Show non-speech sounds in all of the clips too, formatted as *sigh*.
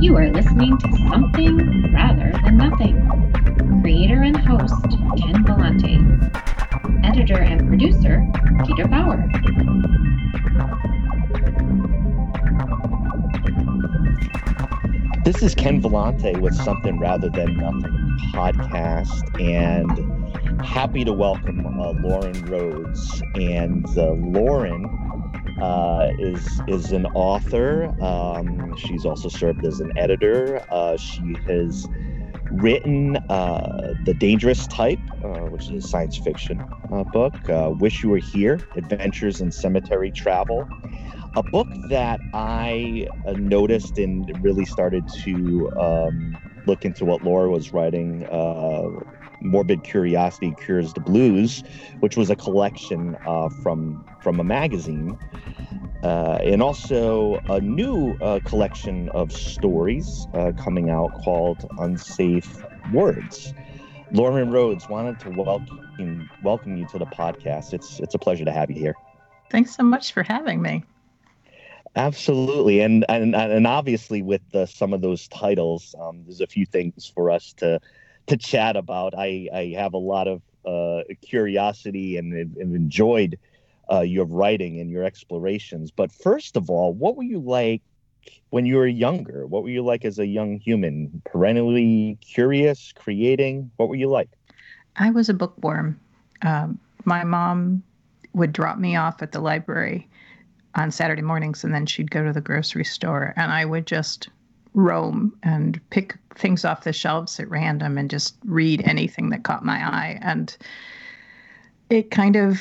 You are listening to Something Rather Than Nothing. Creator and host Ken Vellante. Editor and producer Peter Bauer. This is Ken Vellante with Something Rather Than Nothing podcast, and happy to welcome uh, Loren Rhoads. And uh, Loren uh, is is an author. Um, she's also served as an editor. Uh, she has written uh, The Dangerous Type, uh, which is a science fiction uh, book, Wish You Were Here Adventures in Cemetery Travel. A book that I noticed and really started to um, look into what Laura was writing. Morbid Curiosity Cures the Blues, which was a collection uh, from from a magazine, uh, and also a new uh, collection of stories uh, coming out called Unsafe Words. Loren Rhoads wanted to welcome welcome you to the podcast. It's it's a pleasure to have you here. Thanks so much for having me. Absolutely, and and and obviously with the, some of those titles, um, there's a few things for us to to chat about. I I have a lot of uh, curiosity and have enjoyed uh, your writing and your explorations. But first of all, what were you like when you were younger? What were you like as a young human? Perennially curious, creating. What were you like? I was a bookworm. Um, my mom would drop me off at the library on Saturday mornings, and then she'd go to the grocery store, and I would just roam and pick things off the shelves at random and just read anything that caught my eye. And it kind of,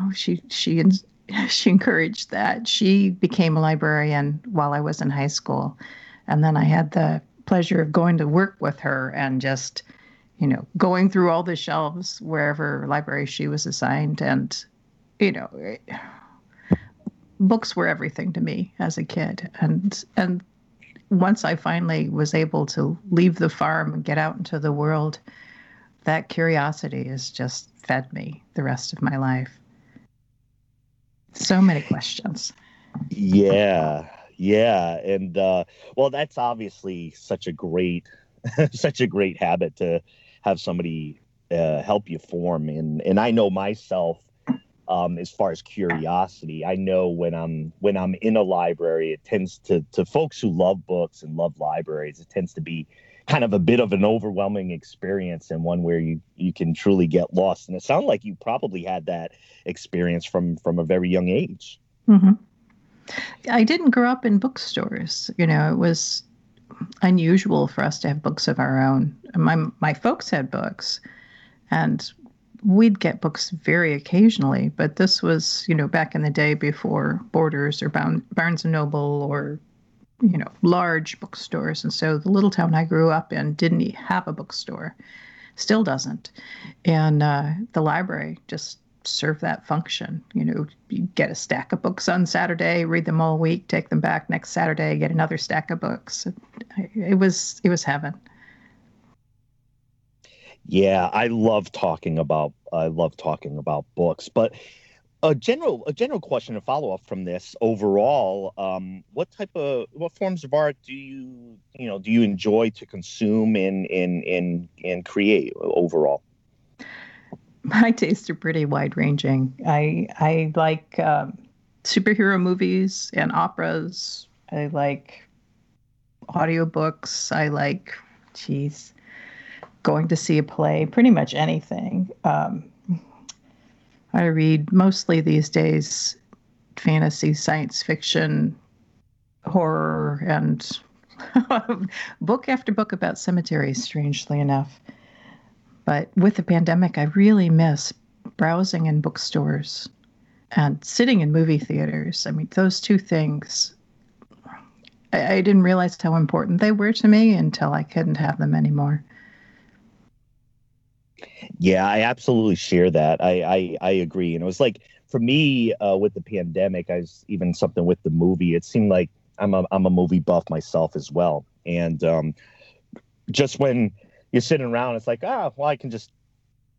oh, she she *laughs* she encouraged that. She became a librarian while I was in high school, and then I had the pleasure of going to work with her and just you know going through all the shelves wherever library she was assigned and you know books were everything to me as a kid and and once i finally was able to leave the farm and get out into the world that curiosity has just fed me the rest of my life. So many questions. Yeah yeah and uh well that's obviously such a great *laughs* such a great habit to have somebody uh, help you form and and i know myself um, as far as curiosity. I know when I'm when I'm in a library, it tends to to folks who love books and love libraries, it tends to be kind of a bit of an overwhelming experience and one where you you can truly get lost. And it sounds like you probably had that experience from from a very young age. Mm-hmm. I didn't grow up in bookstores. You know, it was unusual for us to have books of our own. My my folks had books, and we'd get books very occasionally, but this was, you know, back in the day before Borders or Barnes and Noble or, you know, large bookstores. And so the little town I grew up in didn't have a bookstore, still doesn't. And uh, the library just served that function. You know, you get a stack of books on Saturday, read them all week, take them back next Saturday, get another stack of books. It was it was heaven. Yeah, I love talking about I love talking about books, but a general a general question to follow up from this overall um, what type of what forms of art do you you know do you enjoy to consume and and and, and create overall? My tastes are pretty wide ranging i i like um, superhero movies and operas. I like audiobooks. I like geez going to see a play, pretty much anything. Um, I read mostly these days fantasy, science fiction, horror, and *laughs* book after book about cemeteries, strangely enough. But with the pandemic, I really miss browsing in bookstores and sitting in movie theaters. I mean, those two things, I, I didn't realize how important they were to me until I couldn't have them anymore. Yeah, I absolutely share that. I I, I agree. And it was like for me uh, with the pandemic, I was even something with the movie. It seemed like I'm a I'm a movie buff myself as well. And um, just when you're sitting around, it's like, ah, well, I can just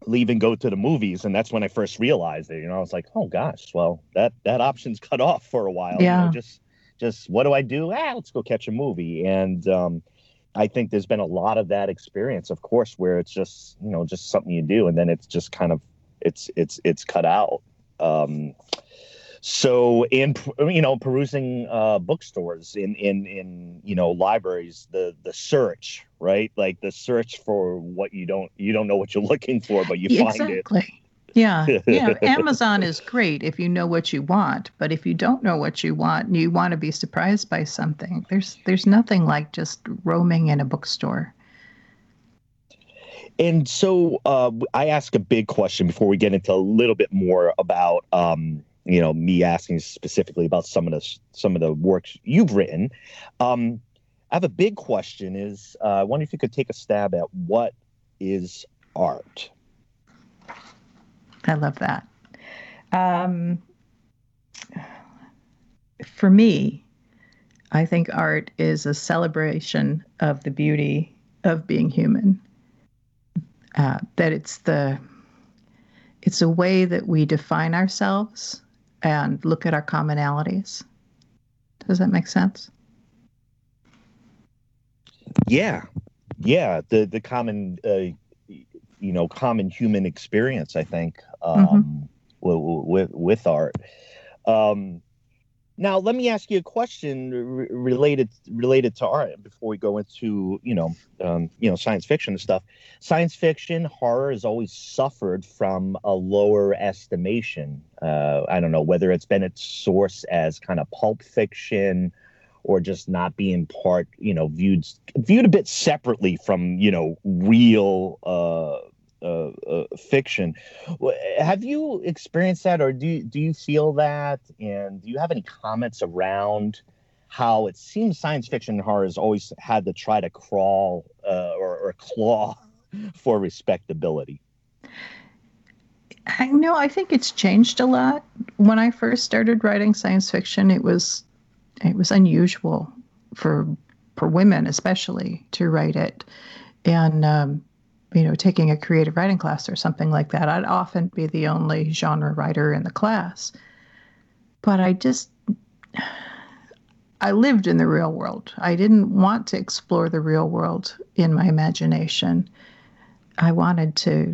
leave and go to the movies. And that's when I first realized it. You know, I was like, oh gosh, well, that that option's *laughs* cut off for a while. Yeah. You know, just just what do I do? Ah, let's go catch a movie. And um, I think there's been a lot of that experience, of course, where it's just you know just something you do, and then it's just kind of it's it's it's cut out. Um, so in you know perusing uh, bookstores in in in you know libraries the the search right? Like the search for what you don't you don't know what you're *laughs* looking for but you find it yeah yeah. *laughs* Amazon is great if you know what you want but if you don't know what you want and you want to be surprised by something. There's there's nothing like just roaming in a bookstore. And so uh, i ask a big question before we get into a little bit more about um, you know me asking specifically about some of the some of the works you've written. Um, i have a big question is uh, i wonder if you could take a stab at what is art i love that um, for me i think art is a celebration of the beauty of being human uh, that it's the it's a way that we define ourselves and look at our commonalities. Does that make sense? Yeah, yeah. The the common, uh, you know, common human experience. I think um, mm-hmm. with, with with art. Um, now, let me ask you a question r- related related to art before we go into you know um, you know science fiction and stuff. Science fiction horror has always suffered from a lower estimation. Uh, I don't know whether it's been its source as kind of pulp fiction or just not being part you know viewed viewed a bit separately from you know real uh, uh, uh, fiction. Have you experienced that, or do you, do you feel that? And do you have any comments around how it seems science fiction and horror has always had to try to crawl uh, or, or claw *laughs* for respectability? I know. I think it's changed a lot. When I first started writing science fiction, it was it was unusual for for women, especially, to write it, and um, you know, taking a creative writing class or something like that, I'd often be the only genre writer in the class. But I just, I lived in the real world. I didn't want to explore the real world in my imagination. I wanted to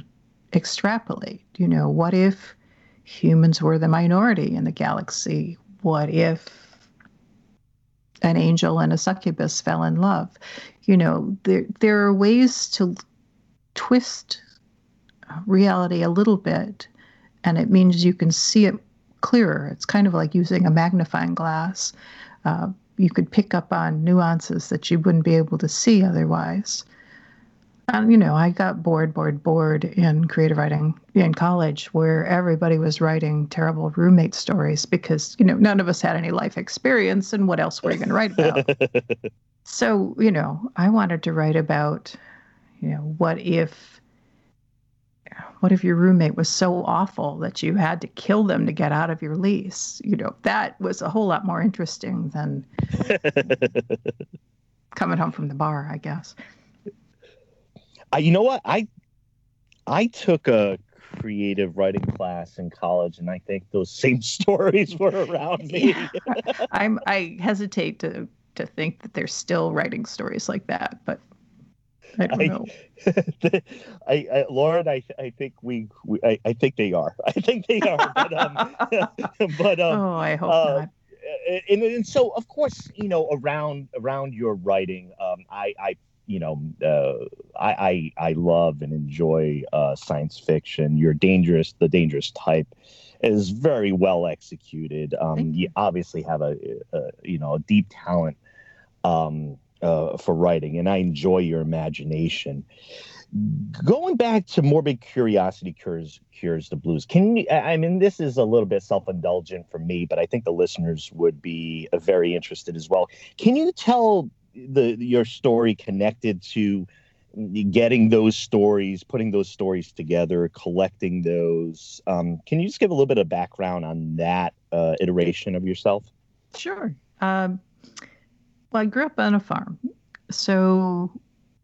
extrapolate. You know, what if humans were the minority in the galaxy? What if an angel and a succubus fell in love? You know, there there are ways to twist reality a little bit, and it means you can see it clearer. It's kind of like using a magnifying glass. Uh, you could pick up on nuances that you wouldn't be able to see otherwise. And, you know, I got bored, bored, bored in creative writing in college where everybody was writing terrible roommate stories because, you know, none of us had any life experience and what else were you going to write about? *laughs* so, you know, I wanted to write about you know, what if what if your roommate was so awful that you had to kill them to get out of your lease? You know, that was a whole lot more interesting than *laughs* coming home from the bar, I guess. Uh, you know what? I I took a creative writing class in college, and I think those same *laughs* stories were around me. yeah. I'm I hesitate to to think that they're still writing stories like that, but I don't know. *laughs* I, I, Loren, I, I think we, we I, I, think they are. *laughs* I think they are. But, um, *laughs* but um, oh, I hope uh, not. And, and so, of course, you know, around around your writing, um, I, I, you know, uh, I, I, I love and enjoy uh, science fiction. You're dangerous. The dangerous type is very well executed. Um, you obviously have a, a, you know a deep talent um, uh, for writing, and I enjoy your imagination. Going back to morbid curiosity cures cures the blues. Can you? I mean, this is a little bit self indulgent for me, but I think the listeners would be uh, very interested as well. Can you tell the your story connected to getting those stories, putting those stories together, collecting those? Um, can you just give a little bit of background on that uh, iteration of yourself? Sure. Um, well, I grew up on a farm. So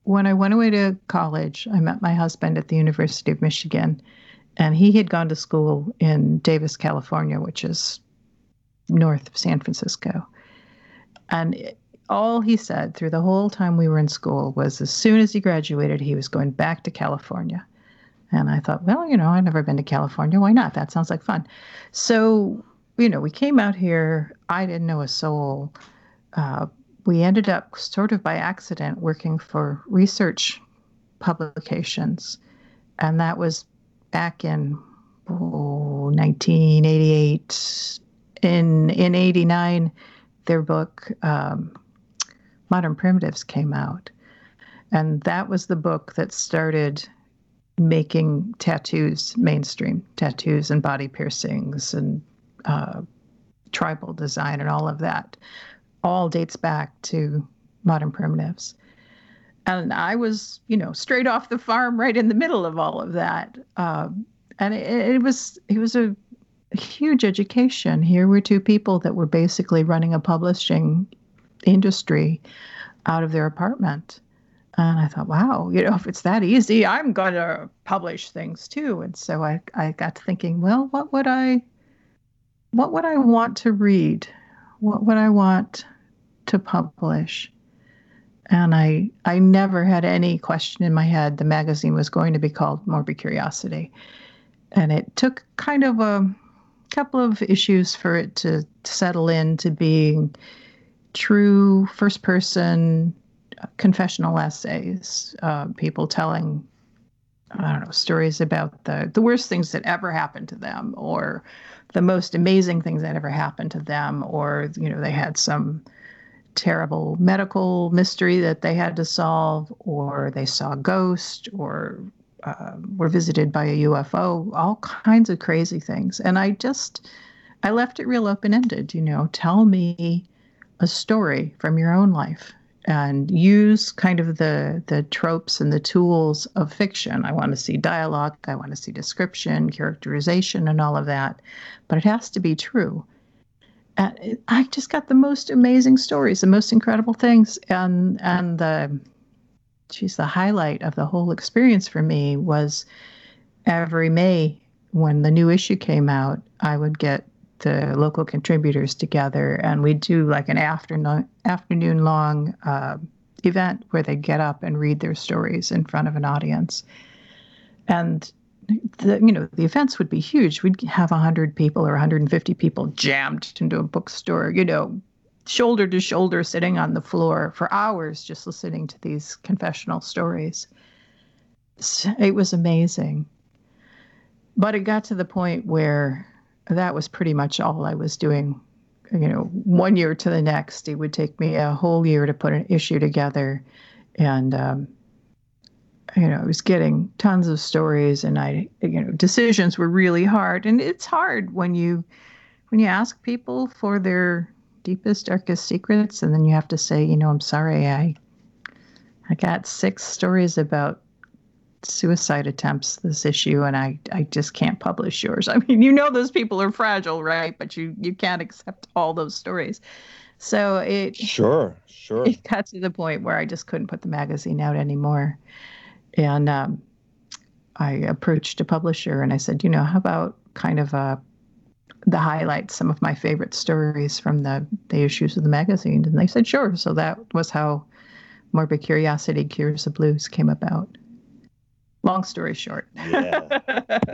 when I went away to college, I met my husband at the University of Michigan, and he had gone to school in Davis, California, which is north of San Francisco. And it, all he said through the whole time we were in school was as soon as he graduated, he was going back to California. And I thought, well, you know, I've never been to California. Why not? That sounds like fun. So, you know, we came out here. I didn't know a soul. Uh, we ended up sort of by accident working for RE/Search publications. And that was back in oh, 1988. In, in 89, their book, um, Modern Primitives, came out. And that was the book that started making tattoos mainstream tattoos and body piercings and uh, tribal design and all of that all dates back to modern primitives and i was you know straight off the farm right in the middle of all of that um, and it, it was it was a huge education here were two people that were basically running a publishing industry out of their apartment and I thought, wow, you know, if it's that easy, I'm going to publish things too. And so I, I got to thinking, well, what would I, what would I want to read? What would I want to publish? And I, I never had any question in my head. The magazine was going to be called Morbid Curiosity. And it took kind of a couple of issues for it to settle into being true first person confessional essays, uh, people telling, I don't know, stories about the, the worst things that ever happened to them or the most amazing things that ever happened to them, or, you know, they had some terrible medical mystery that they had to solve, or they saw a ghost, or uh, were visited by a UFO, all kinds of crazy things. And I just, I left it real open ended, you know, tell me a story from your own life and use kind of the the tropes and the tools of fiction. I want to see dialogue, I want to see description, characterization, and all of that, but it has to be true. And I just got the most amazing stories, the most incredible things, and and the she's the highlight of the whole experience for me was every May when the new issue came out, I would get the local contributors together, and we'd do like an afternoon afternoon long uh, event where they get up and read their stories in front of an audience. And the you know the events would be huge. We'd have hundred people or 150 people jammed into a bookstore. You know, shoulder to shoulder, sitting on the floor for hours, just listening to these confessional stories. It was amazing. But it got to the point where that was pretty much all I was doing. You know, one year to the next, it would take me a whole year to put an issue together, and um, you know, I was getting tons of stories, and I, you know, decisions were really hard, and it's hard when you when you ask people for their deepest, darkest secrets, and then you have to say, you know, I'm sorry, I I got six stories about suicide attempts this issue and I, I just can't publish yours. *laughs* I mean, you know those people are fragile, right? But you you can't accept all those stories. So it Sure, sure. It got to the point where I just couldn't put the magazine out anymore. And um, I approached a publisher and I said, you know, how about kind of uh, the highlights, some of my favorite stories from the, the issues of the magazine? And they said, sure. So that was how Morbid Curiosity Cures the Blues came about long story short yeah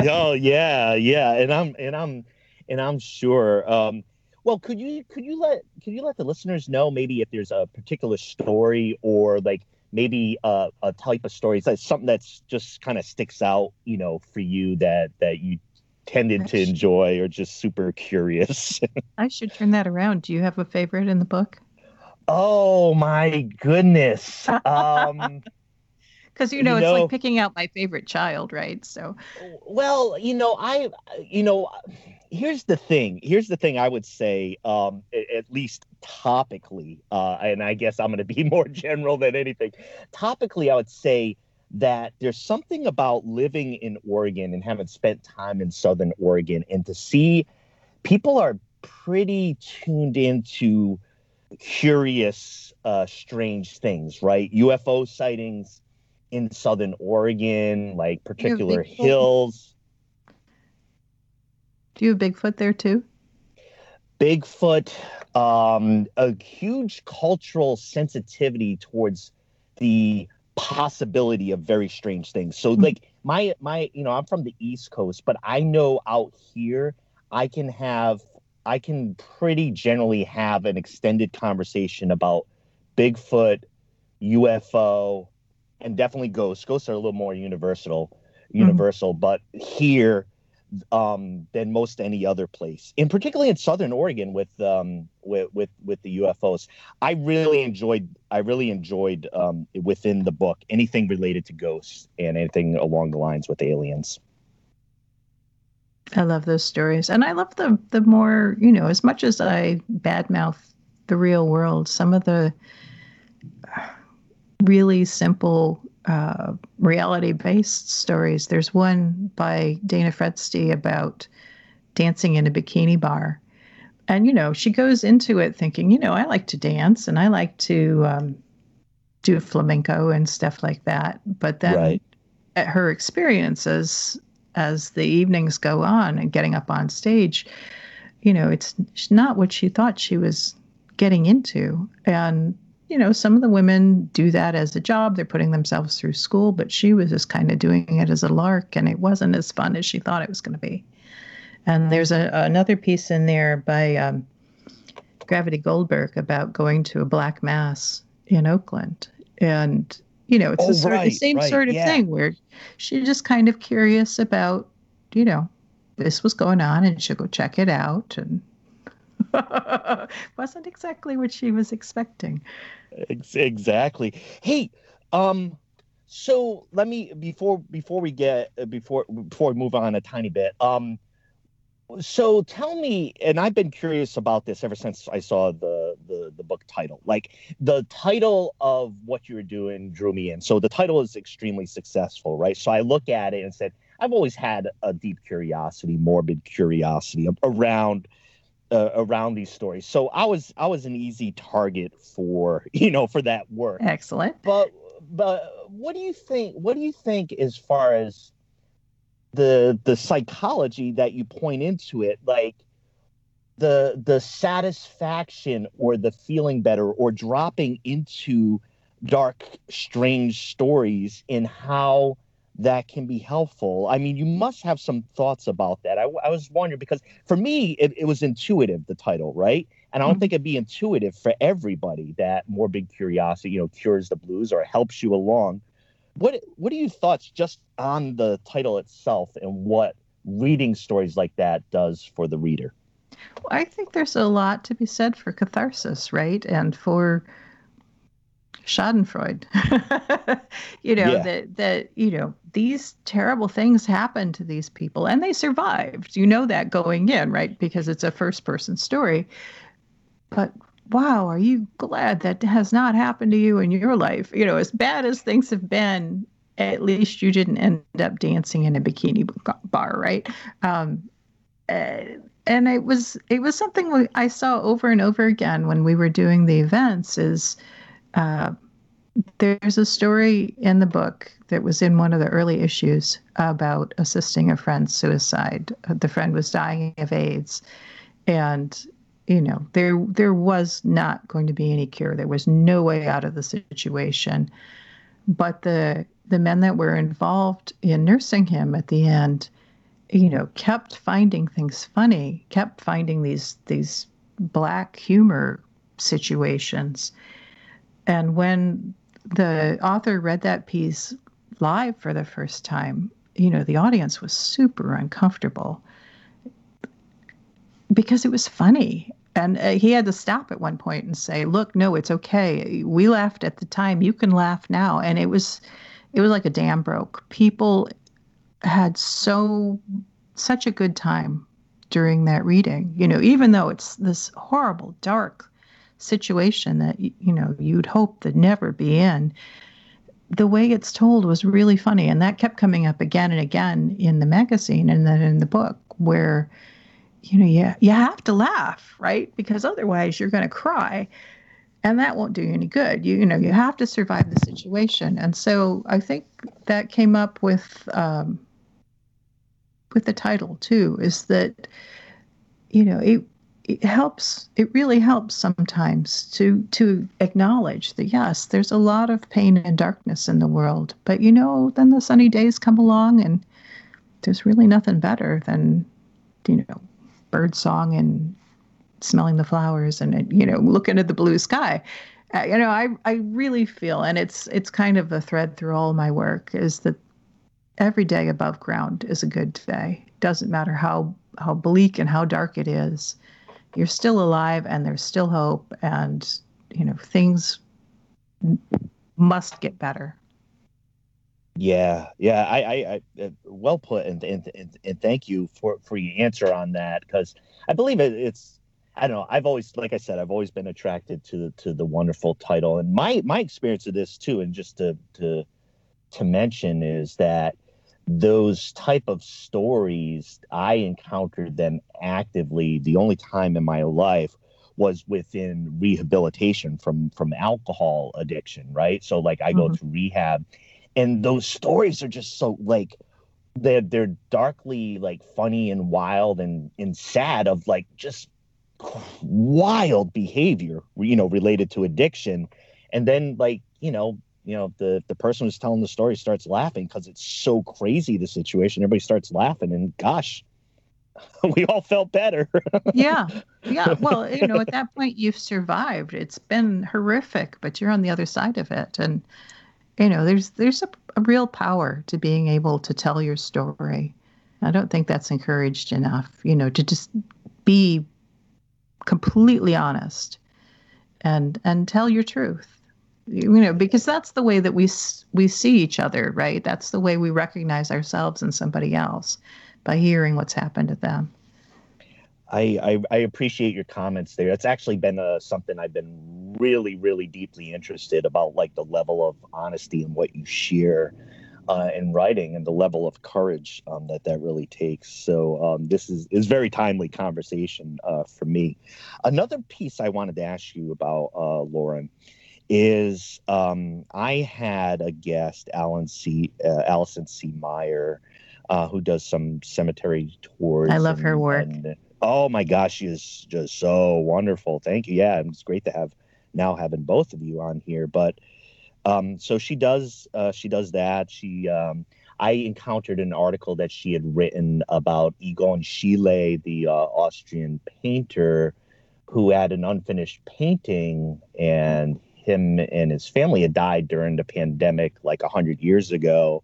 oh yeah yeah and i'm and i'm and i'm sure um well could you could you let could you let the listeners know maybe if there's a particular story or like maybe a, a type of story. It's like something that's just kind of sticks out you know for you that that you tended to enjoy or just super curious. *laughs* I should turn that around. Do you have a favorite in the book? Oh my goodness. *laughs* Um because you know you it's know, like picking out my favorite child right? So well you know i you know here's the thing here's the thing i would say um at least topically uh and i guess i'm going to be *laughs* more general than anything. Topically i would say that there's something about living in oregon and having spent time in southern oregon and to see people are pretty tuned into curious uh strange things right? Ufo sightings in southern Oregon, like particular hills. Do you have Bigfoot there too? Bigfoot, um, a huge cultural sensitivity towards the possibility of very strange things. So, Mhm. like my my, you know, I'm from the East Coast, but I know out here I can have I can pretty generally have an extended conversation about Bigfoot, UFO, and definitely ghosts. Ghosts are a little more universal, universal, but here um, than most any other place, and particularly in Southern Oregon with um, with with with the UFOs. I really enjoyed I really enjoyed um, within the book anything related to ghosts and anything along the lines with aliens. I love those stories, and I love the the more you know. As much as I badmouth the real world, some of the really simple uh, reality based stories. There's one by Dana Fredsti about dancing in a bikini bar, and you know she goes into it thinking, you know, I like to dance and I like to um, do flamenco and stuff like that, but then Right. at her experiences as the evenings go on and getting up on stage, you know, it's not what she thought she was getting into. And, you know, some of the women do that as a job. They're putting themselves through school, but she was just kind of doing it as a lark and it wasn't as fun as she thought it was going to be. And there's a, another piece in there by um, Gravity Goldberg about going to a black mass in Oakland. And, you know, it's Oh, the, sort of, the same right, sort of yeah. thing where she's just kind of curious about, you know, this was going on and she'll go check it out. And *laughs* wasn't exactly what she was expecting. Ex- exactly. Hey, um, so let me before before we get before before we move on a tiny bit. Um, so tell me, and I've been curious about this ever since I saw the the the book title. Like the title of what you were doing drew me in. So the title is extremely successful, right? So I look at it and said, I've always had a deep curiosity, morbid curiosity around uh, around these stories. So I was I was an easy target for *laughs* you know for that work. Excellent. But but what do you think? What do you think as far as the the psychology that you point into it, like the the satisfaction or the feeling better or dropping into dark, strange stories and how that can be helpful. I mean, you must have some thoughts about that. I, I was wondering because for me, it, it was intuitive, the title, right? And I don't Mhm. think it'd be intuitive for everybody that morbid curiosity, you know, cures the blues or helps you along. What what are your thoughts just on the title itself and what reading stories like that does for the reader? I think there's a lot to be said for catharsis, right? And for Schadenfreude. *laughs* you know, Yeah. that that, you know, these terrible things happened to these people and they survived. You know that going in, right? Because it's a first person story. But wow, are you glad that has not happened to you in your life? You know, as bad as things have been, at least you didn't end up dancing in a bikini bar, right? Um, uh, and it was it was something I saw over and over again when we were doing the events. Is uh, there's a story in the book that was in one of the early issues about assisting a friend's suicide. The friend was dying of AIDS, and you know there there was not going to be any cure. There was no way out of the situation. But the the men that were involved in nursing him at the end you know kept finding things funny kept finding these these black humor situations and when the author read that piece live for the first time you know the audience was super uncomfortable because it was funny. And uh, he had to stop at one point and say look no it's okay. We laughed at the time. You can laugh now. And it was it was like a dam broke. People had so such a good time during that reading you know even though it's this horrible dark situation that you know you'd hope to never be in the way it's told was really funny. And that kept coming up again and again in the magazine and then in the book where you know you, you have to laugh right? Because otherwise you're going to cry and that won't do you any good. You, you know you have to survive the situation. And so i think that came up with um, with the title too is that you know it it helps it really helps sometimes to to acknowledge that yes there's a lot of pain and darkness in the world but you know then the sunny days come along and there's really nothing better than you know bird song and smelling the flowers and you know looking at the blue sky. Uh, you know i i really feel and it's it's kind of a thread through all my work is that every day above ground is a good day. Doesn't matter how how bleak and how dark it is you're still alive and there's still hope and you know things must get better yeah yeah i i, I uh, well put and, and and, thank you for for your answer on that because i believe it, it's I don't know. I've always, like I said, I've always been attracted to the to the wonderful title, and my my experience of this too, and just to to to mention is that those type of stories i encountered them actively. The only time in my life was within rehabilitation from from alcohol addiction right? So like i mm-hmm. go to rehab and those stories are just so like they're they're darkly like funny and wild and and sad of like just wild behavior you know related to addiction. And then like you know you know the the person who's telling the story starts laughing because it's so crazy the situation. Everybody starts laughing and gosh *laughs* we all felt better. *laughs* Yeah. Yeah. Well you know at that point you've survived. It's been horrific but you're on the other side of it. And you know there's there's a, a real power to being able to tell your story. I don't think that's encouraged enough you know to just be completely honest and and tell your truth you know because that's the way that we we see each other right that's the way we recognize ourselves and somebody else by hearing what's happened to them I, I, I appreciate your comments there. It's actually been uh, something I've been really, really deeply interested about, like the level of honesty and what you share uh, in writing and the level of courage um, that that really takes. So um, this is is very timely conversation uh, for me. Another piece I wanted to ask you about, uh, Loren, is um, I had a guest, Alan C. Uh, Allison C. Meyer, uh, who does some cemetery tours. I love and, her work. And, oh my gosh, she is just so wonderful. Thank you. Yeah, it's great to have now having both of you on here. But um, so she does uh, she does that. She um, I encountered an article that she had written about Egon Schiele, the uh, Austrian painter, who had an unfinished painting and him and his family had died during the pandemic like 100 years ago.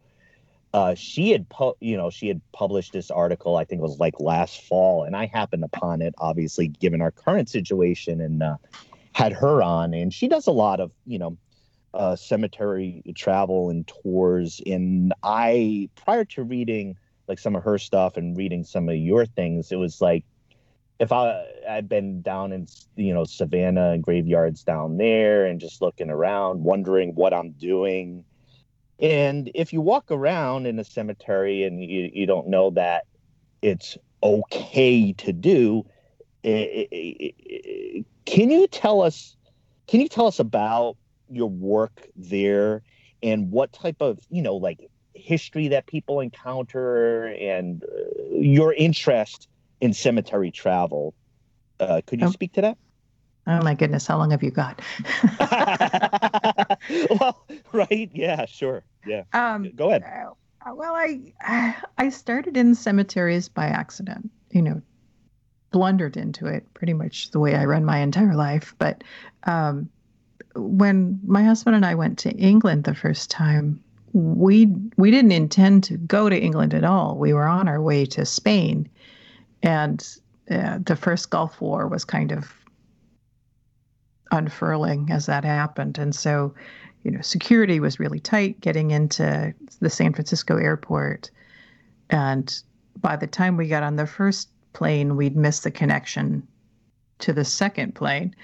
Uh, she had pu- you know she had published this article i think it was like last fall and i happened upon it obviously given our current situation and uh, had her on. And she does a lot of you know uh, cemetery travel and tours. And i prior to reading like some of her stuff and reading some of your things it was like if I I've been down in you know Savannah and graveyards down there and just looking around, wondering what I'm doing. And if you walk around in a cemetery and you, you don't know that it's okay to do, it, it, it, can you tell us? Can you tell us about your work there and what type of you know like history that people encounter and uh, your interest in cemetery travel. Uh, could you oh. speak to that? Oh my goodness, how long have you got? *laughs* well, right, yeah, sure, yeah. Um, Go ahead. Uh, well, I I started in cemeteries by accident. You know, blundered into it pretty much the way I run my entire life. But um, when my husband and I went to England the first time, we we didn't intend to go to England at all. We were on our way to Spain and uh, the first Gulf War was kind of unfurling as that happened. And so, you know, security was really tight getting into the San Francisco airport. And by the time we got on the first plane, we'd missed the connection to the second plane.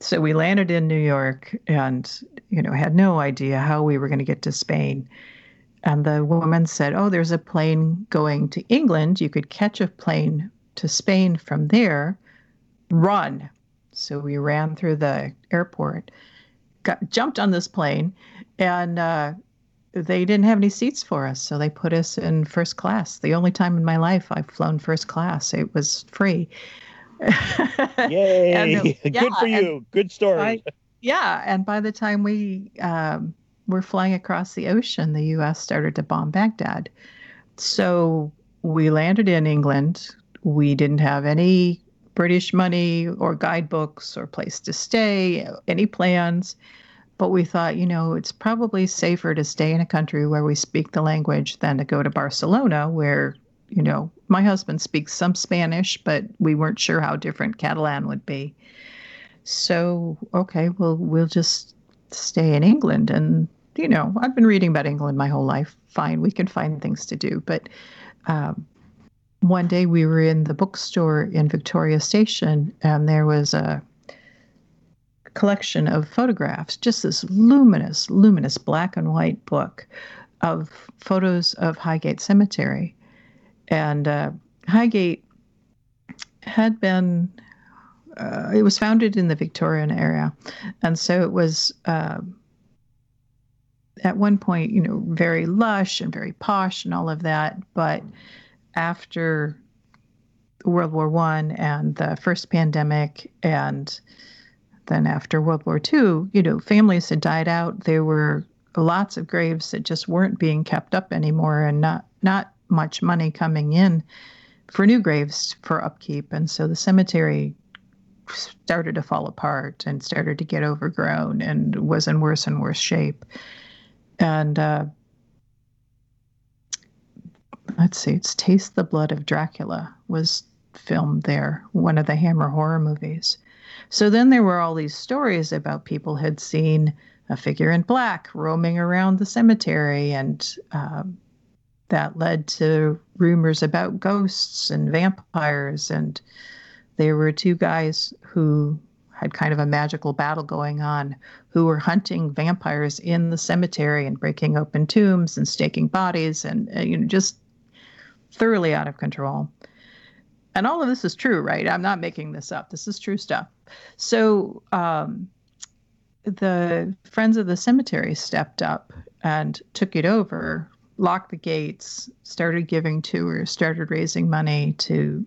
So we landed in New York and, you know, had no idea how we were going to get to Spain. And the woman said, Oh, there's a plane going to England. You could catch a plane to Spain from there, run. So we ran through the airport, got jumped on this plane, and uh, they didn't have any seats for us, so they put us in first class. The only time in my life I've flown first class, it was free. *laughs* Yay! And, uh, *laughs* Good for you. Good story. I- yeah, and by the time we um, were flying across the ocean, the U.S. started to bomb Baghdad. So we landed in England. We didn't have any British money or guidebooks or place to stay, any plans. But we thought, you know, it's probably safer to stay in a country where we speak the language than to go to Barcelona, where, you know, my husband speaks some Spanish, but we weren't sure how different Catalan would be. So, okay, well, we'll just stay in England. And, you know, I've been reading about England my whole life. Fine, we can find things to do. But um, one day we were in the bookstore in Victoria Station, and there was a collection of photographs, just this luminous, luminous black and white book of photos of Highgate Cemetery. And uh, Highgate had been, uh, it was founded in the Victorian era. And so it was. Uh, at one point, you know, very lush and very posh and all of that. But after World War One and the first pandemic, and then after World War Two, you know, families had died out. There were lots of graves that just weren't being kept up anymore, and not not much money coming in for new graves for upkeep. And so the cemetery started to fall apart and started to get overgrown and was in worse and worse shape. And uh, let's see, it's Taste the Blood of Dracula was filmed there, one of the Hammer horror movies. So then there were all these stories about people had seen a figure in black roaming around the cemetery, and um, that led to rumors about ghosts and vampires. And there were two guys who had kind of a magical battle going on who were hunting vampires in the cemetery and breaking open tombs and staking bodies and uh, you know just thoroughly out of control. And all of this is true, right? I'm not making this up. This is true stuff. So um, the Friends of the Cemetery stepped up and took it over, locked the gates, started giving tours, started raising money to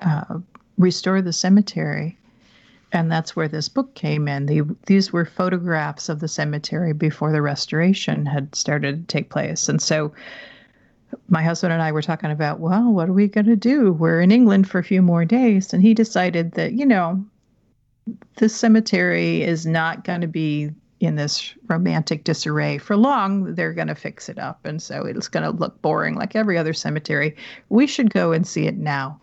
uh, restore the cemetery. And that's where this book came in. The, these were photographs of the cemetery before the restoration had started to take place. And so my husband and I were talking about, well, what are we going to do? We're in England for a few more days. And he decided that, you know, this cemetery is not going to be in this romantic disarray for long. They're going to fix it up. And so it's going to look boring like every other cemetery. We should go and see it now.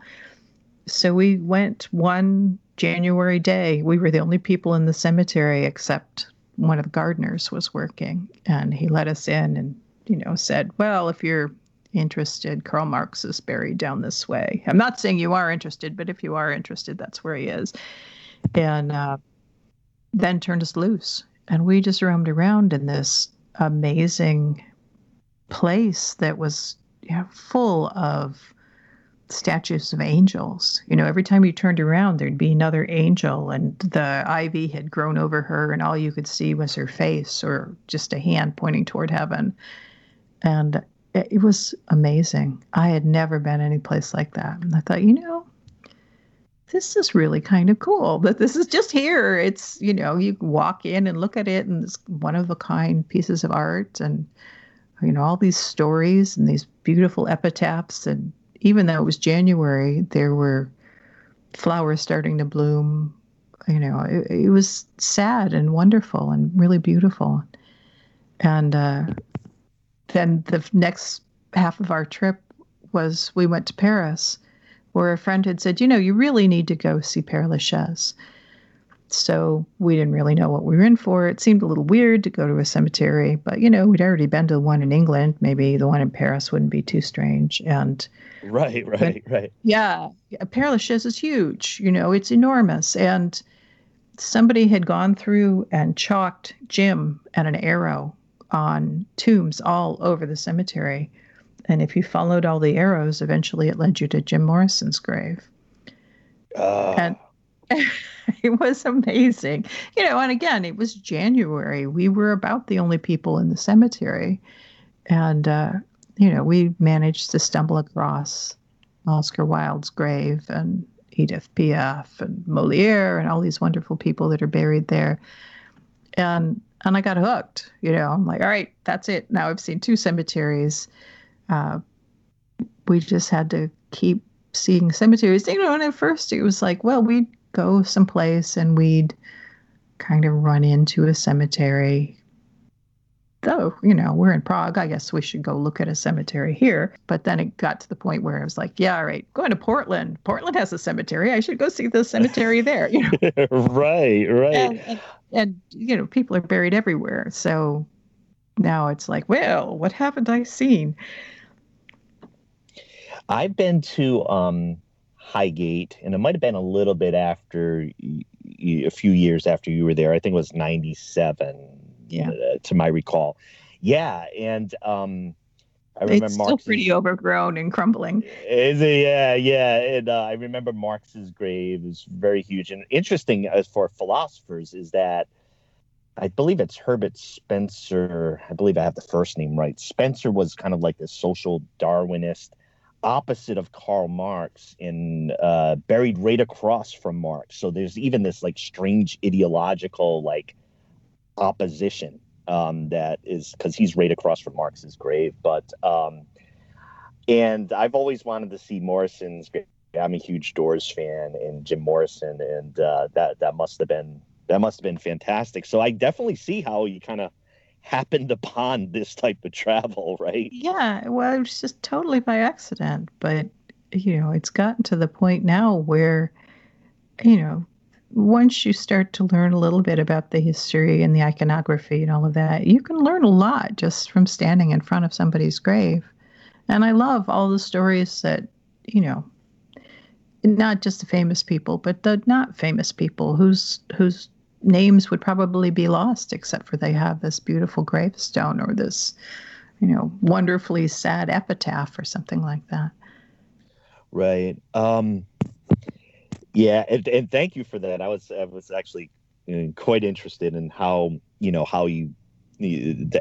So we went one January day. We were the only people in the cemetery except one of the gardeners was working. And he let us in and, you know, said, well, if you're interested, Karl Marx is buried down this way. I'm not saying you are interested, but if you are interested, that's where he is. And uh, then turned us loose. And we just roamed around in this amazing place that was you know, full of statues of angels. You know, every time you turned around, there'd be another angel, and the ivy had grown over her, and all you could see was her face or just a hand pointing toward heaven. And it was amazing. I had never been any place like that. And I thought, you know, this is really kind of cool that this is just here. It's, you know, you walk in and look at it and it's one of a kind pieces of art and, you know, all these stories and these beautiful epitaphs. And even though it was January, there were flowers starting to bloom. You know, it, it was sad and wonderful and really beautiful. And uh, then the next half of our trip was we went to Paris where a friend had said, you know, you really need to go see Père Lachaise. So we didn't really know what we were in for. It seemed a little weird to go to a cemetery, but you know, we'd already been to the one in England. Maybe the one in Paris wouldn't be too strange. And right, right, but, right. Yeah, Père Lachaise is huge. You know, it's enormous. And somebody had gone through and chalked Jim and an arrow on tombs all over the cemetery. And if you followed all the arrows, eventually it led you to Jim Morrison's grave. Uh, And *laughs* it was amazing. You know, and again, it was January. We were about the only people in the cemetery. And, uh, you know, we managed to stumble across Oscar Wilde's grave. And Edith Piaf and Moliere and all these wonderful people that are buried there. And and I got hooked. You know, I'm like, all right, that's it. Now I've seen two cemeteries. Uh, we just had to keep seeing cemeteries. You know, and at first it was like, well, we'd go someplace and we'd kind of run into a cemetery. Though, you know, we're in Prague, I guess we should go look at a cemetery here. But then it got to the point where I was like, yeah, all right, going to Portland. Portland has a cemetery. I should go see the cemetery *laughs* there. You know? *laughs* right, right. And, and, and, you know, people are buried everywhere. So now it's like, well, what haven't I seen? I've been to um, Highgate, and it might have been a little bit after a few years after you were there. I think it was '97, yeah, uh, to my recall. Yeah, and um, I remember it's still pretty overgrown and crumbling. Is it? Yeah, yeah. And uh, I remember Marx's grave is very huge and interesting as for philosophers is that I believe it's Herbert Spencer. I believe I have the first name right. Spencer was kind of like the social Darwinist opposite of Karl Marx and uh, buried right across from Marx. So there's even this like strange ideological like opposition um, that is because he's right across from Marx's grave. But um, and I've always wanted to see Morrison's. I'm a huge Doors fan and Jim Morrison, and uh, that that must have been that must have been fantastic. So I definitely see how you kind of happened upon *laughs* this type of travel, right? Yeah, well, it was just totally by accident. But, you know, it's gotten to the point now where, you know, once you start to learn a little bit about the history and the iconography and all of that, you can learn a lot just from standing in front of somebody's grave. And I love all the stories that, you know, not just the famous people, but the not famous people whose whose names would probably be lost except for they have this beautiful gravestone or this you know wonderfully sad epitaph or something like that right um yeah and, and thank you for that. I was i was actually quite interested in how you know how you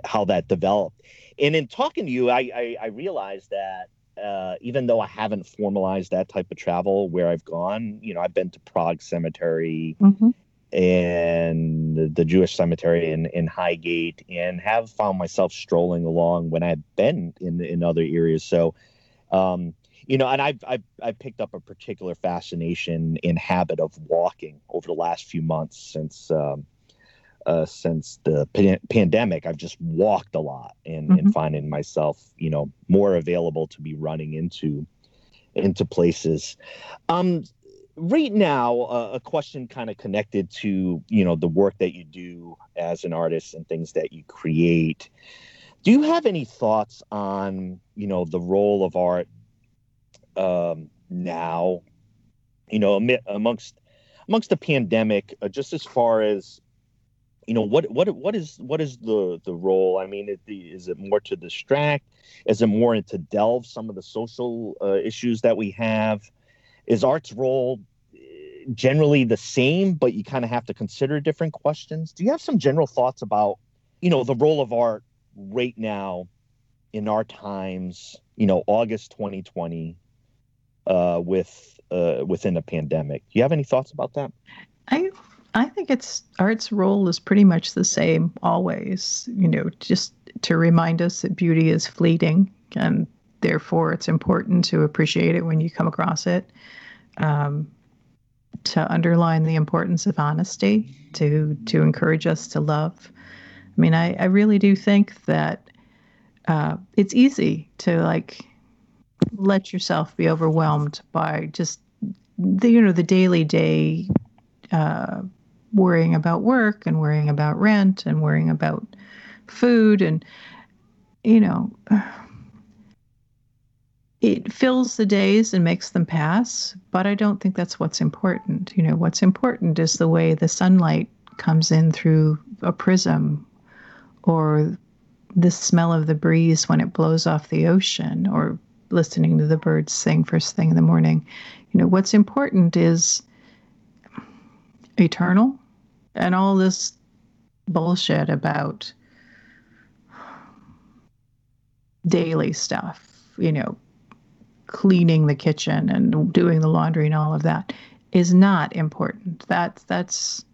how that developed. And in talking to you i i, I realized that uh, even though I haven't formalized that type of travel where I've gone, you know, I've been to Prague Cemetery mm-hmm. and the Jewish cemetery in, in Highgate and have found myself strolling along when I've been in in other areas. So, um, you know, and I've, I've, I've picked up a particular fascination and habit of walking over the last few months since um, uh, since the pa- pandemic. I've just walked a lot and, mm-hmm. and finding myself, you know, more available to be running into into places. Um, right now uh, a question kind of connected to you know the work that you do as an artist and things that you create do you have any thoughts on you know the role of art um, now you know amongst amongst the pandemic uh, just as far as you know what what what is what is the the role? I mean is it more to distract? Is it more to delve some of the social uh, issues that we have? Is art's role generally the same, but you kind of have to consider different questions. Do you have some general thoughts about, you know, the role of art right now in our times, you know, August 2020, uh, with uh, within a pandemic? Do you have any thoughts about that? I I think it's art's role is pretty much the same always. You know, just to remind us that beauty is fleeting and therefore it's important to appreciate it when you come across it. Um, to underline the importance of honesty, to to encourage us to love. I mean, I, I really do think that uh, it's easy to like let yourself be overwhelmed by just the you know the daily day uh, worrying about work and worrying about rent and worrying about food and you know *sighs* it fills the days and makes them pass, but I don't think that's what's important. You know, what's important is the way the sunlight comes in through a prism or the smell of the breeze when it blows off the ocean or listening to the birds sing first thing in the morning. You know, what's important is eternal and all this bullshit about daily stuff, you know, cleaning the kitchen and doing the laundry and all of that is not important. That's that's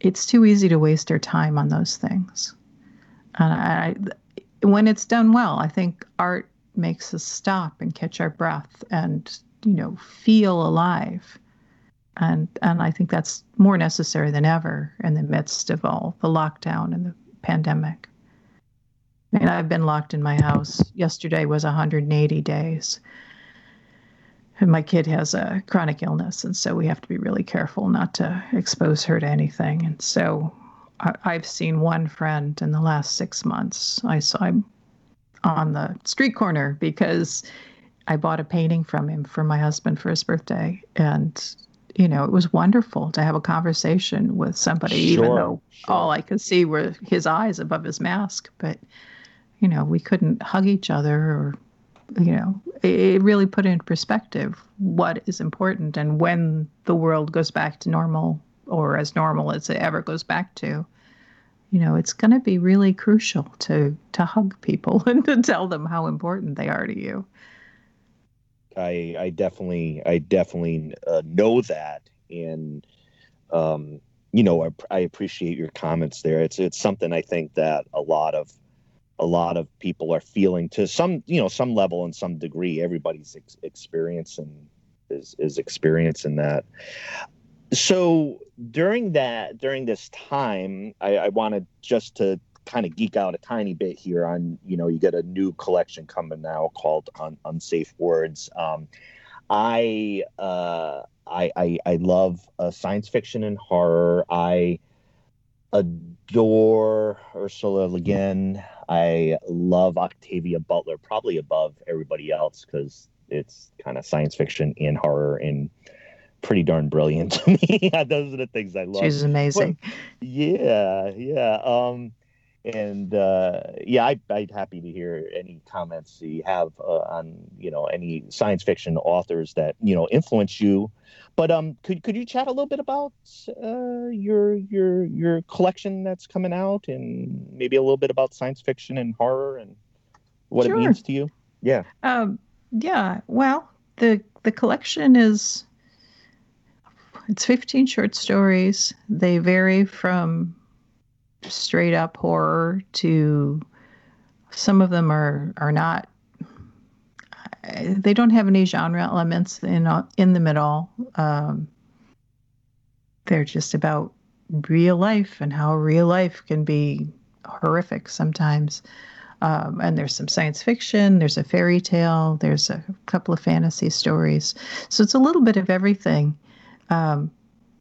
it's too easy to waste our time on those things. And I, when it's done well, I think art makes us stop and catch our breath and you know feel alive. And and I think that's more necessary than ever in the midst of all the lockdown and the pandemic. I mean, I've been locked in my house. Yesterday was 180 days. And my kid has a chronic illness, and so we have to be really careful not to expose her to anything. And so I, have seen one friend in the last six months. I saw him on the street corner because I bought a painting from him for my husband for his birthday. And, you know, it was wonderful to have a conversation with somebody, sure, even though sure. all I could see were his eyes above his mask. But, you know, we couldn't hug each other or you know, it really put in perspective what is important and when the world goes back to normal or as normal as it ever goes back to, you know, it's going to be really crucial to to hug people *laughs* and to tell them how important they are to you. I I definitely I definitely uh, know that, and um, you know I, I appreciate your comments there. It's it's something I think that a lot of a lot of people are feeling to some you know some level and some degree everybody's ex- experiencing is is experiencing that so during that during this time i, I wanted just to kind of geek out a tiny bit here on you know you get a new collection coming now called Un- unsafe words. Um, I, uh, I i i love uh, science fiction and horror. I adore ursula le guin. I love Octavia Butler, probably above everybody else because it's kind of science fiction and horror and pretty darn brilliant *laughs* to me. *laughs* Those are the things I love. She's amazing. But, yeah, yeah. Um, and uh, yeah, I, I'd happy to hear any comments you have uh, on you know any science fiction authors that you know influence you. But um, could could you chat a little bit about uh, your your your collection that's coming out, and maybe a little bit about science fiction and horror and what sure. it means to you? Yeah. Um, yeah. Well, the the collection is it's 15 short stories. They vary from straight up horror to some of them are are not they don't have any genre elements in in them at all. Um, they're just about real life and how real life can be horrific sometimes. Um, and there's some science fiction, there's a fairy tale, there's a couple of fantasy stories. So it's a little bit of everything. Um,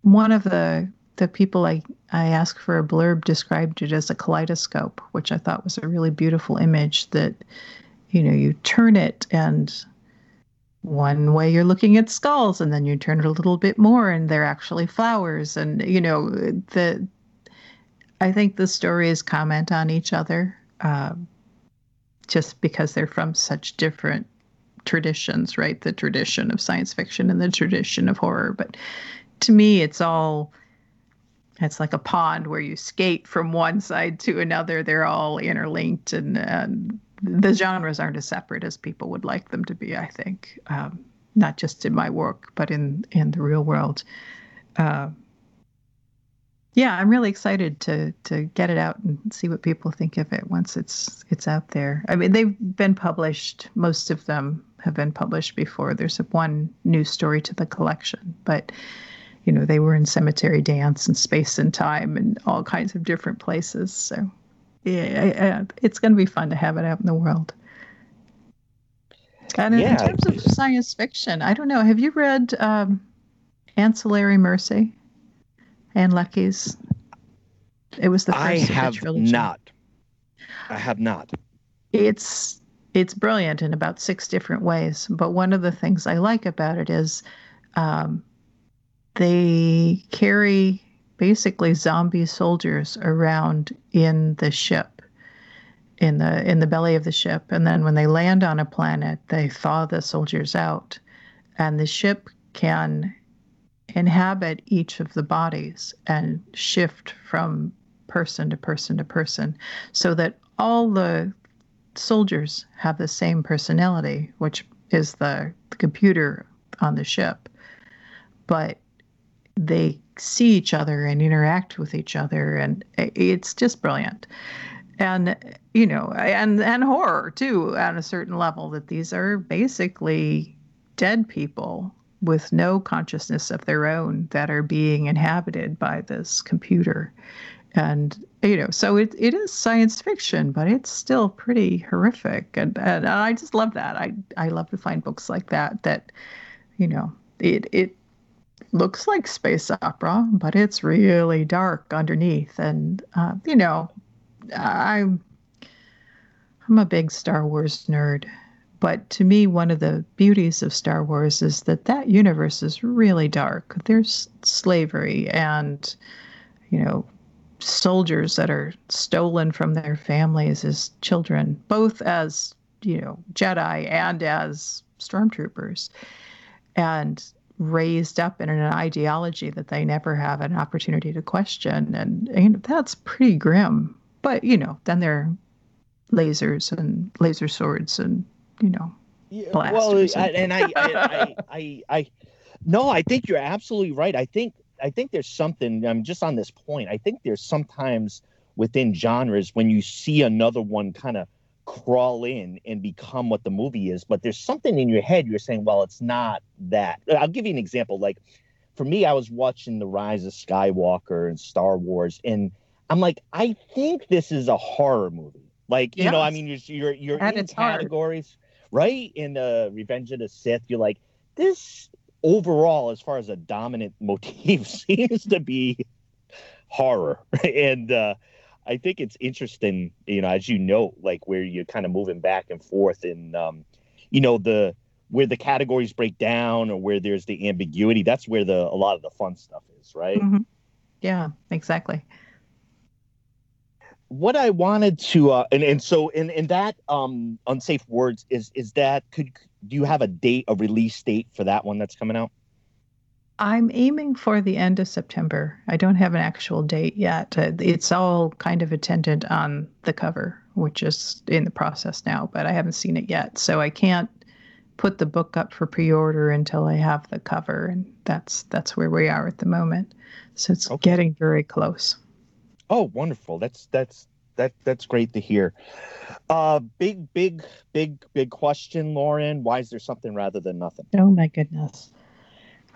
one of the the people I, I asked for a blurb described it as a kaleidoscope, which I thought was a really beautiful image that, you know, you turn it and one way you're looking at skulls and then you turn it a little bit more and they're actually flowers. And, you know, the, I think the stories comment on each other uh, just because they're from such different traditions, right? The tradition of science fiction and the tradition of horror. But to me, it's all it's like a pond where you skate from one side to another. They're all interlinked, and, and the genres aren't as separate as people would like them to be. I think, um, not just in my work, but in in the real world. Uh, yeah, I'm really excited to to get it out and see what people think of it once it's it's out there. I mean, they've been published. Most of them have been published before. There's one new story to the collection, but you know, they were in cemetery dance and space and time and all kinds of different places. So, yeah, it's going to be fun to have it out in the world. And yeah. in terms of science fiction, I don't know. Have you read um, Ancillary Mercy? Ann Leckie's. It was the first I have trilogy. not. I have not. It's it's brilliant in about six different ways. But one of the things I like about it is um, they carry basically zombie soldiers around in the ship in the in the belly of the ship and then when they land on a planet they thaw the soldiers out and the ship can inhabit each of the bodies and shift from person to person to person so that all the soldiers have the same personality which is the, computer on the ship, but they see each other and interact with each other, and it's just brilliant. And you know, and and horror too, at a certain level, that these are basically dead people with no consciousness of their own that are being inhabited by this computer and you know so it, it is science fiction but it's still pretty horrific. And, and i just love that. I i love to find books like that that you know it it looks like space opera but it's really dark underneath. And uh, you know i'm i'm a big star wars nerd but to me one of the beauties of star wars is that that universe is really dark. There's slavery and you know soldiers that are stolen from their families as children, both as you know Jedi and as stormtroopers, and raised up in an ideology that they never have an opportunity to question, and you know, that's pretty grim. But you know, then there are lasers and laser swords and you know yeah. Well, and, and I, I, I, I, I, no, I think you're absolutely right. I think I think there's something. I'm just on this point. I think there's sometimes within genres when you see another one kind of crawl in and become what the movie is, but there's something in your head you're saying, well, it's not that. I'll give you an example. Like for me, I was watching The Rise of Skywalker and Star Wars, and I'm like, I think this is a horror movie. Like, you yes. know, I mean, you're you're, you're in categories, hard. right? In uh, Revenge of the Sith, you're like, this overall, as far as a dominant motif, *laughs* seems to be horror. *laughs* And uh, I think it's interesting, you know, as you know, like where you're kind of moving back and forth in, um, you know, the where the categories break down or where there's the ambiguity. That's where the a lot of the fun stuff is, right? Mm-hmm. Yeah, exactly. What I wanted to, uh, and and so in in that um, unsafe words is is that could do you have a date, a release date for that one that's coming out? I'm aiming for the end of September. I don't have an actual date yet. Uh, it's all kind of attendant on the cover, which is in the process now, but I haven't seen it yet. So I can't put the book up for pre-order until I have the cover, and that's that's where we are at the moment. So it's okay. getting very close. Oh, wonderful! That's that's that that's great to hear. Uh, big, big, big, big question, Loren. Why is there something rather than nothing? Oh my goodness.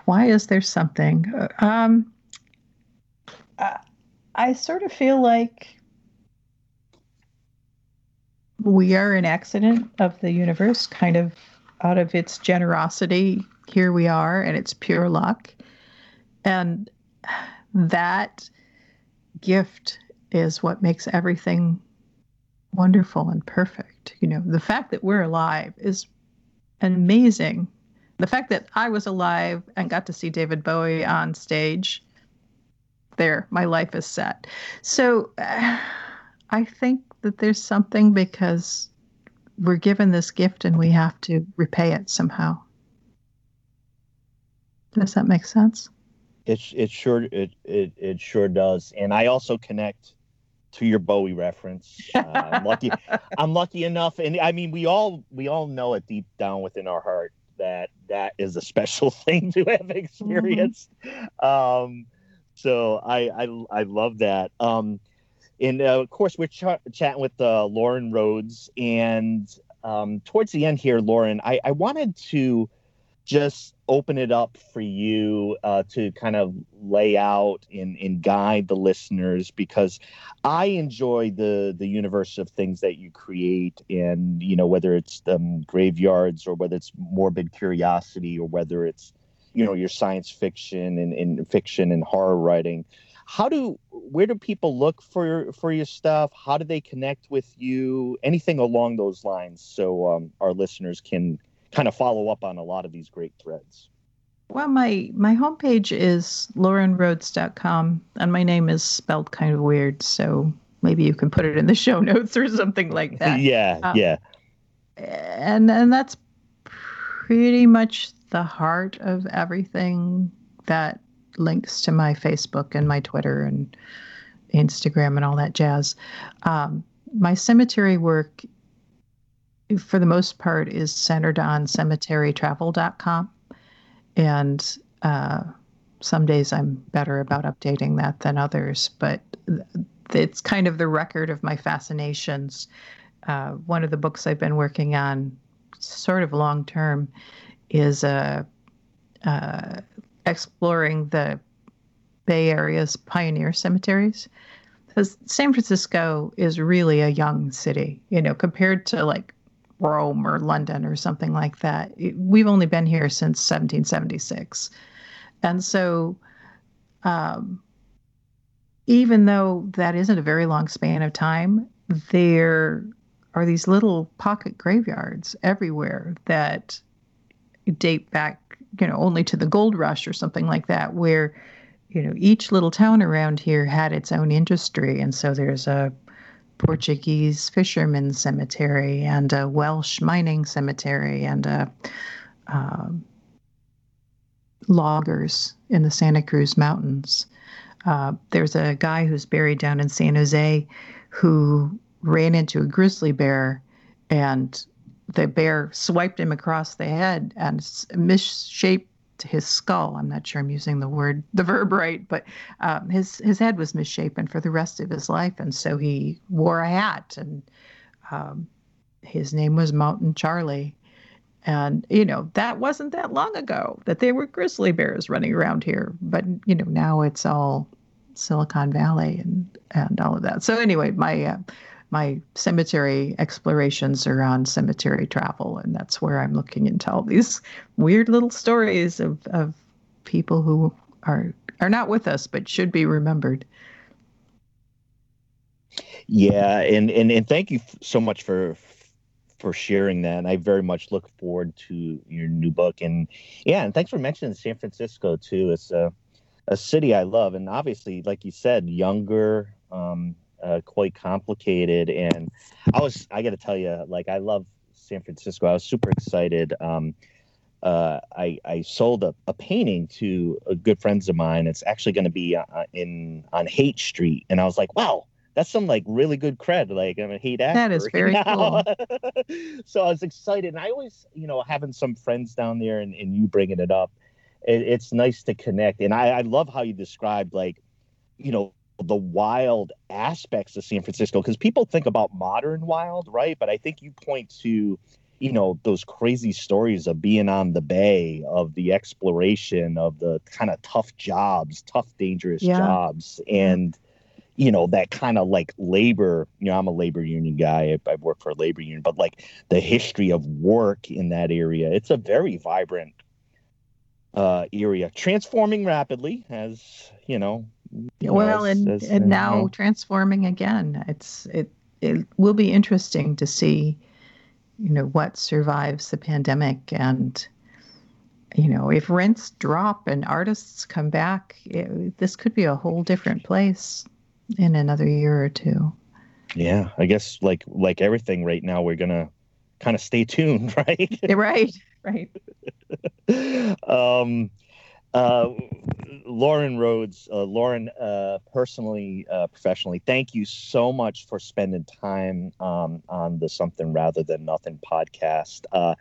Why is there something? Um, I, I sort of feel like we are an accident of the universe, kind of out of its generosity. Here we are, and it's pure luck. And that gift is what makes everything wonderful and perfect. You know, the fact that we're alive is amazing. The fact that I was alive and got to see David Bowie on stage, there, my life is set. So uh, *sighs* I think that there's something because we're given this gift and we have to repay it somehow. Does that make sense? It it sure it it it sure does. And I also connect to your Bowie reference. Uh, I'm lucky. *laughs* I'm lucky enough, and I mean, we all we all know it deep down within our heart that that is a special *laughs* thing to have experienced. Mm-hmm. Um, so I, I I love that. Um, and uh, of course, we're ch- chatting with uh, Loren Rhoads, and um, towards the end here, Loren, I, I wanted to just open it up for you uh, to kind of lay out and, and guide the listeners because I enjoy the the universe of things that you create and you know whether it's um, graveyards or whether it's morbid curiosity or whether it's you know your science fiction and, and fiction and horror writing. How do where do people look for for your stuff? How do they connect with you? Anything along those lines so um, our listeners can kind of follow up on a lot of these great threads. Well, my my homepage is lorenrhoads.com, and my name is spelled kind of weird, so maybe you can put it in the *laughs* show notes or something like that. *laughs* yeah, um, yeah. And and that's pretty much the heart of everything that links to my Facebook and my Twitter and Instagram and all that jazz. Um, my cemetery work for the most part, is centered on cemeterytravel.com. And uh, some days I'm better about updating that than others, but it's kind of the record of my fascinations. Uh, one of the books I've been working on, sort of long term, is uh, uh, exploring the Bay Area's pioneer cemeteries. Because San Francisco is really a young city, you know, compared to like Rome or London or something like that. We've only been here since 1776. And so, um, even though that isn't a very long span of time, there are these little pocket graveyards everywhere that date back, you know, only to the gold rush or something like that, where, you know, each little town around here had its own industry. And so there's a Portuguese fisherman cemetery and a Welsh mining cemetery and a, uh, loggers in the Santa Cruz Mountains. Uh, there's a guy who's buried down in San Jose who ran into a grizzly bear and the bear swiped him across the head and misshaped his skull. I'm not sure I'm using the word, the verb right, but um, his his head was misshapen for the rest of his life, and so he wore a hat, and um, his name was Mountain Charlie. And you know that wasn't that long ago that there were grizzly bears running around here, but you know now it's all Silicon Valley and and all of that. So anyway, my uh, my cemetery explorations are on cemetery travel, and that's where I'm looking into all these weird little stories of, of people who are are not with us but should be remembered. Yeah, and and and thank you so much for for sharing that. And I very much look forward to your new book. And yeah, and thanks for mentioning San Francisco too. It's a a city I love, and obviously, like you said, younger. Um, uh, quite complicated. And I was, I got to tell you, like, I love San Francisco. I was super excited. Um, uh, I, I sold a, a painting to a good friends of mine. It's actually going to be uh, in on Haight Street, and I was like, wow, that's some like really good cred. Like I'm a Haight actor. That is very cool. *laughs* so I was excited, and I always, you know, having some friends down there, and, and you bringing it up, it, it's nice to connect. And I, I love how you described like, you know, the wild aspects of San Francisco because people think about modern wild, right? But I think you point to, you know, those crazy stories of being on the bay, of the exploration, of the kind of tough jobs, tough, dangerous yeah. jobs. And, you know, that kind of like labor, you know, I'm a labor union guy. I've worked for a labor union, but like the history of work in that area, it's a very vibrant uh, area, transforming rapidly as, you know, well, and as, and now transforming again. It's it it will be interesting to see, you know, what survives the pandemic. And you know if rents drop and artists come back it, this could be a whole different place in another year or two. Yeah i guess like like everything right now we're gonna kind of stay tuned *laughs* right? Right right. *laughs* Um uh, Loren Rhoads, uh, Loren, uh, personally, uh, professionally, thank you so much for spending time um, on the Something Rather Than Nothing podcast. Uh,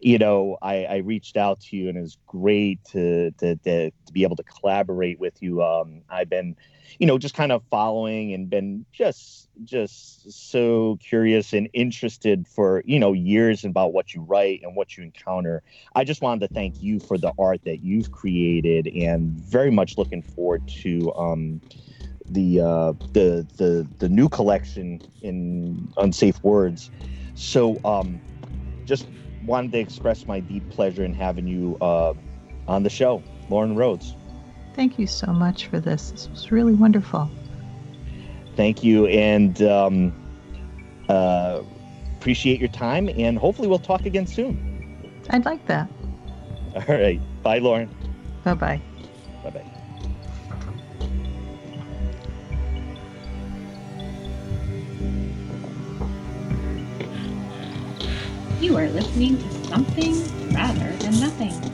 you know, I, I, reached out to you, and it's great to, to, to, to be able to collaborate with you. Um, I've been you know, just kind of following and been just just so curious and interested for you know years about what you write and what you encounter. I just wanted to thank you for the art that you've created, and very much looking forward to um, the uh, the the the new collection in Unsafe Words. So, um, just wanted to express my deep pleasure in having you uh, on the show, Loren Rhoads. Thank you so much for this. This was really wonderful. Thank you, and um, uh, appreciate your time. And hopefully, we'll talk again soon. I'd like that. All right. Bye, Loren. Bye bye. Bye bye. You are listening to Something Rather Than Nothing